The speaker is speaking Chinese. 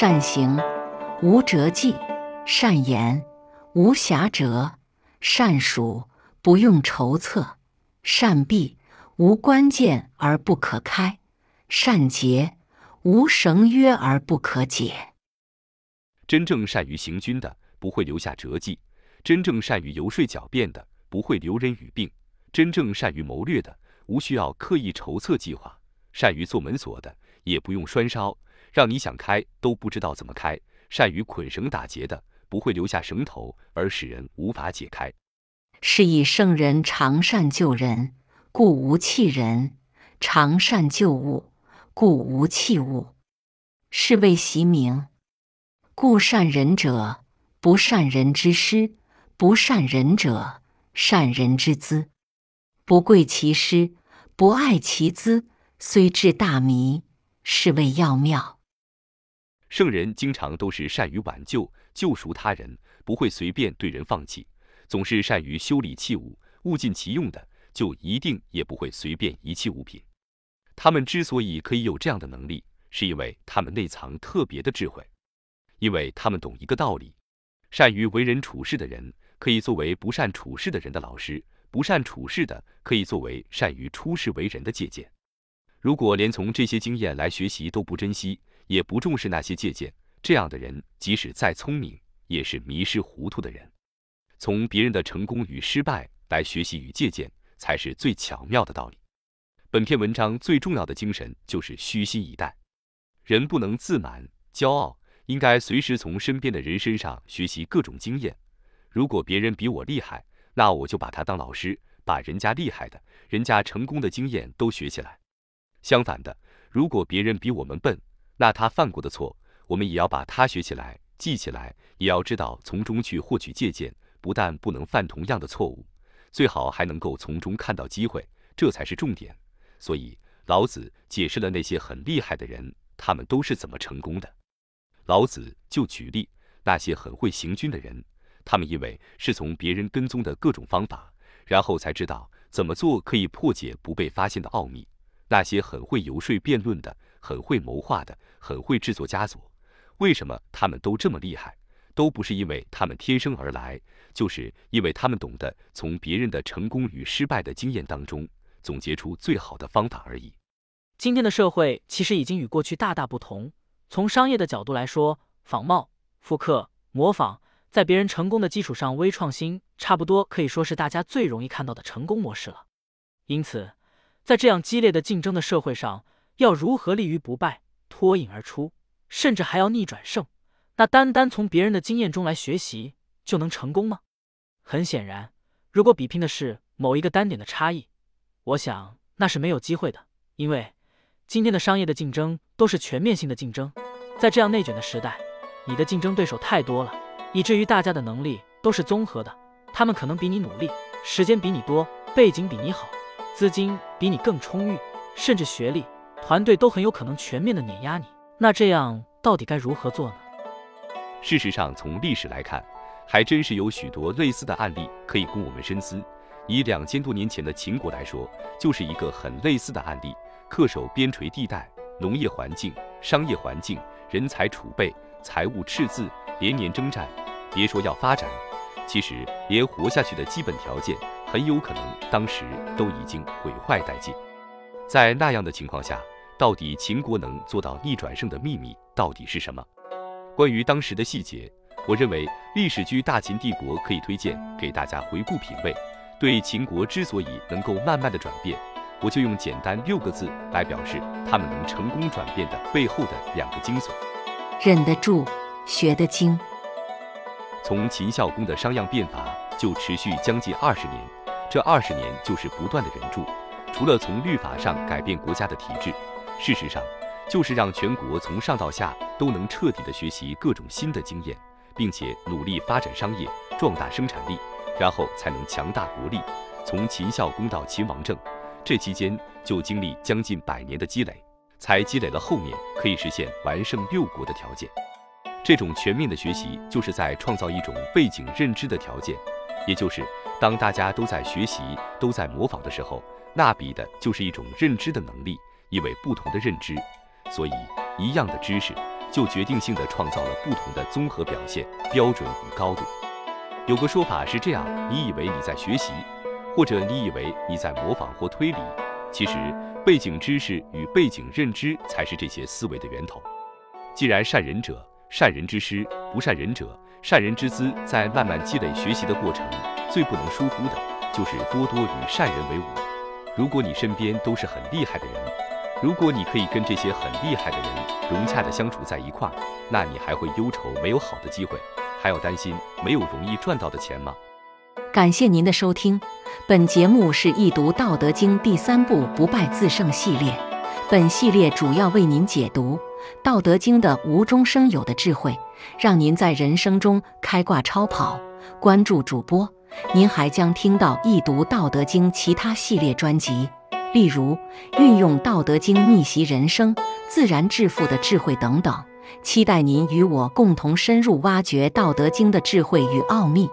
善行，无辙迹；善言，无瑕谪；善数，不用筹策；善闭，无关键而不可开；善结，无绳约而不可解。真正善于行军的，不会留下辙迹；真正善于游说狡辩的，不会留人语病；真正善于谋略的，无需要刻意筹策计划；善于做门锁的，也不用拴梢。让你想开都不知道怎么开，善于捆绳打结的，不会留下绳头而使人无法解开。是以圣人常善救人，故无弃人；常善救物，故无弃物。是谓习名。故善人者，不善人之师；不善人者，善人之资。不贵其师，不爱其资，虽智大迷，是谓要妙。圣人经常都是善于挽救、救赎他人，不会随便对人放弃，总是善于修理器物，物尽其用的，就一定也不会随便遗弃物品。他们之所以可以有这样的能力，是因为他们内藏特别的智慧，因为他们懂一个道理：善于为人处事的人，可以作为不善处事的人的老师；不善处事的，可以作为善于出世为人的借鉴。如果连从这些经验来学习都不珍惜，也不重视那些借鉴，这样的人即使再聪明，也是迷失糊涂的人。从别人的成功与失败来学习与借鉴，才是最巧妙的道理。本篇文章最重要的精神就是虚心以待，人不能自满骄傲，应该随时从身边的人身上学习各种经验。如果别人比我厉害，那我就把他当老师，把人家厉害的、人家成功的经验都学起来。相反的，如果别人比我们笨，那他犯过的错，我们也要把他学起来、记起来，也要知道从中去获取借鉴。不但不能犯同样的错误，最好还能够从中看到机会，这才是重点。所以老子解释了那些很厉害的人，他们都是怎么成功的。老子就举例那些很会行军的人，他们因为是从别人跟踪的各种方法，然后才知道怎么做可以破解不被发现的奥秘。那些很会游说辩论的。很会谋划的，很会制作枷锁。为什么他们都这么厉害？都不是因为他们天生而来，就是因为他们懂得从别人的成功与失败的经验当中总结出最好的方法而已。今天的社会其实已经与过去大大不同。从商业的角度来说，仿冒、复刻、模仿，在别人成功的基础上微创新，差不多可以说是大家最容易看到的成功模式了。因此，在这样激烈的竞争的社会上，要如何立于不败，脱颖而出，甚至还要逆转胜？那单单从别人的经验中来学习就能成功吗？很显然，如果比拼的是某一个单点的差异，我想那是没有机会的。因为今天的商业的竞争都是全面性的竞争，在这样内卷的时代，你的竞争对手太多了，以至于大家的能力都是综合的，他们可能比你努力，时间比你多，背景比你好，资金比你更充裕，甚至学历。团队都很有可能全面的碾压你，那这样到底该如何做呢？事实上，从历史来看，还真是有许多类似的案例可以供我们深思。以两千多年前的秦国来说，就是一个很类似的案例。恪守边陲地带，农业环境、商业环境、人才储备、财务赤字，连年征战，别说要发展，其实连活下去的基本条件，很有可能当时都已经毁坏殆尽。在那样的情况下，到底秦国能做到逆转胜的秘密到底是什么？关于当时的细节，我认为历史剧《大秦帝国》可以推荐给大家回顾品味。对秦国之所以能够慢慢的转变，我就用简单六个字来表示他们能成功转变的背后的两个精髓：忍得住，学得精。从秦孝公的商鞅变法就持续将近二十年，这二十年就是不断的忍住。除了从律法上改变国家的体制，事实上就是让全国从上到下都能彻底的学习各种新的经验，并且努力发展商业，壮大生产力，然后才能强大国力。从秦孝公到秦王政，这期间就经历将近百年的积累，才积累了后面可以实现完胜六国的条件。这种全面的学习，就是在创造一种背景认知的条件，也就是当大家都在学习、都在模仿的时候。那比的就是一种认知的能力，因为不同的认知，所以一样的知识就决定性的创造了不同的综合表现标准与高度。有个说法是这样：你以为你在学习，或者你以为你在模仿或推理，其实背景知识与背景认知才是这些思维的源头。既然善人者善人之师，不善人者善人之资，在慢慢积累学习的过程，最不能疏忽的就是多多与善人为伍。如果你身边都是很厉害的人，如果你可以跟这些很厉害的人融洽的相处在一块儿，那你还会忧愁没有好的机会，还要担心没有容易赚到的钱吗？感谢您的收听，本节目是易读《道德经》第三部“不败自胜”系列。本系列主要为您解读《道德经》的无中生有的智慧，让您在人生中开挂超跑。关注主播，您还将听到易读《道德经》其他系列专辑。例如，运用《道德经》逆袭人生、自然致富的智慧等等，期待您与我共同深入挖掘《道德经》的智慧与奥秘。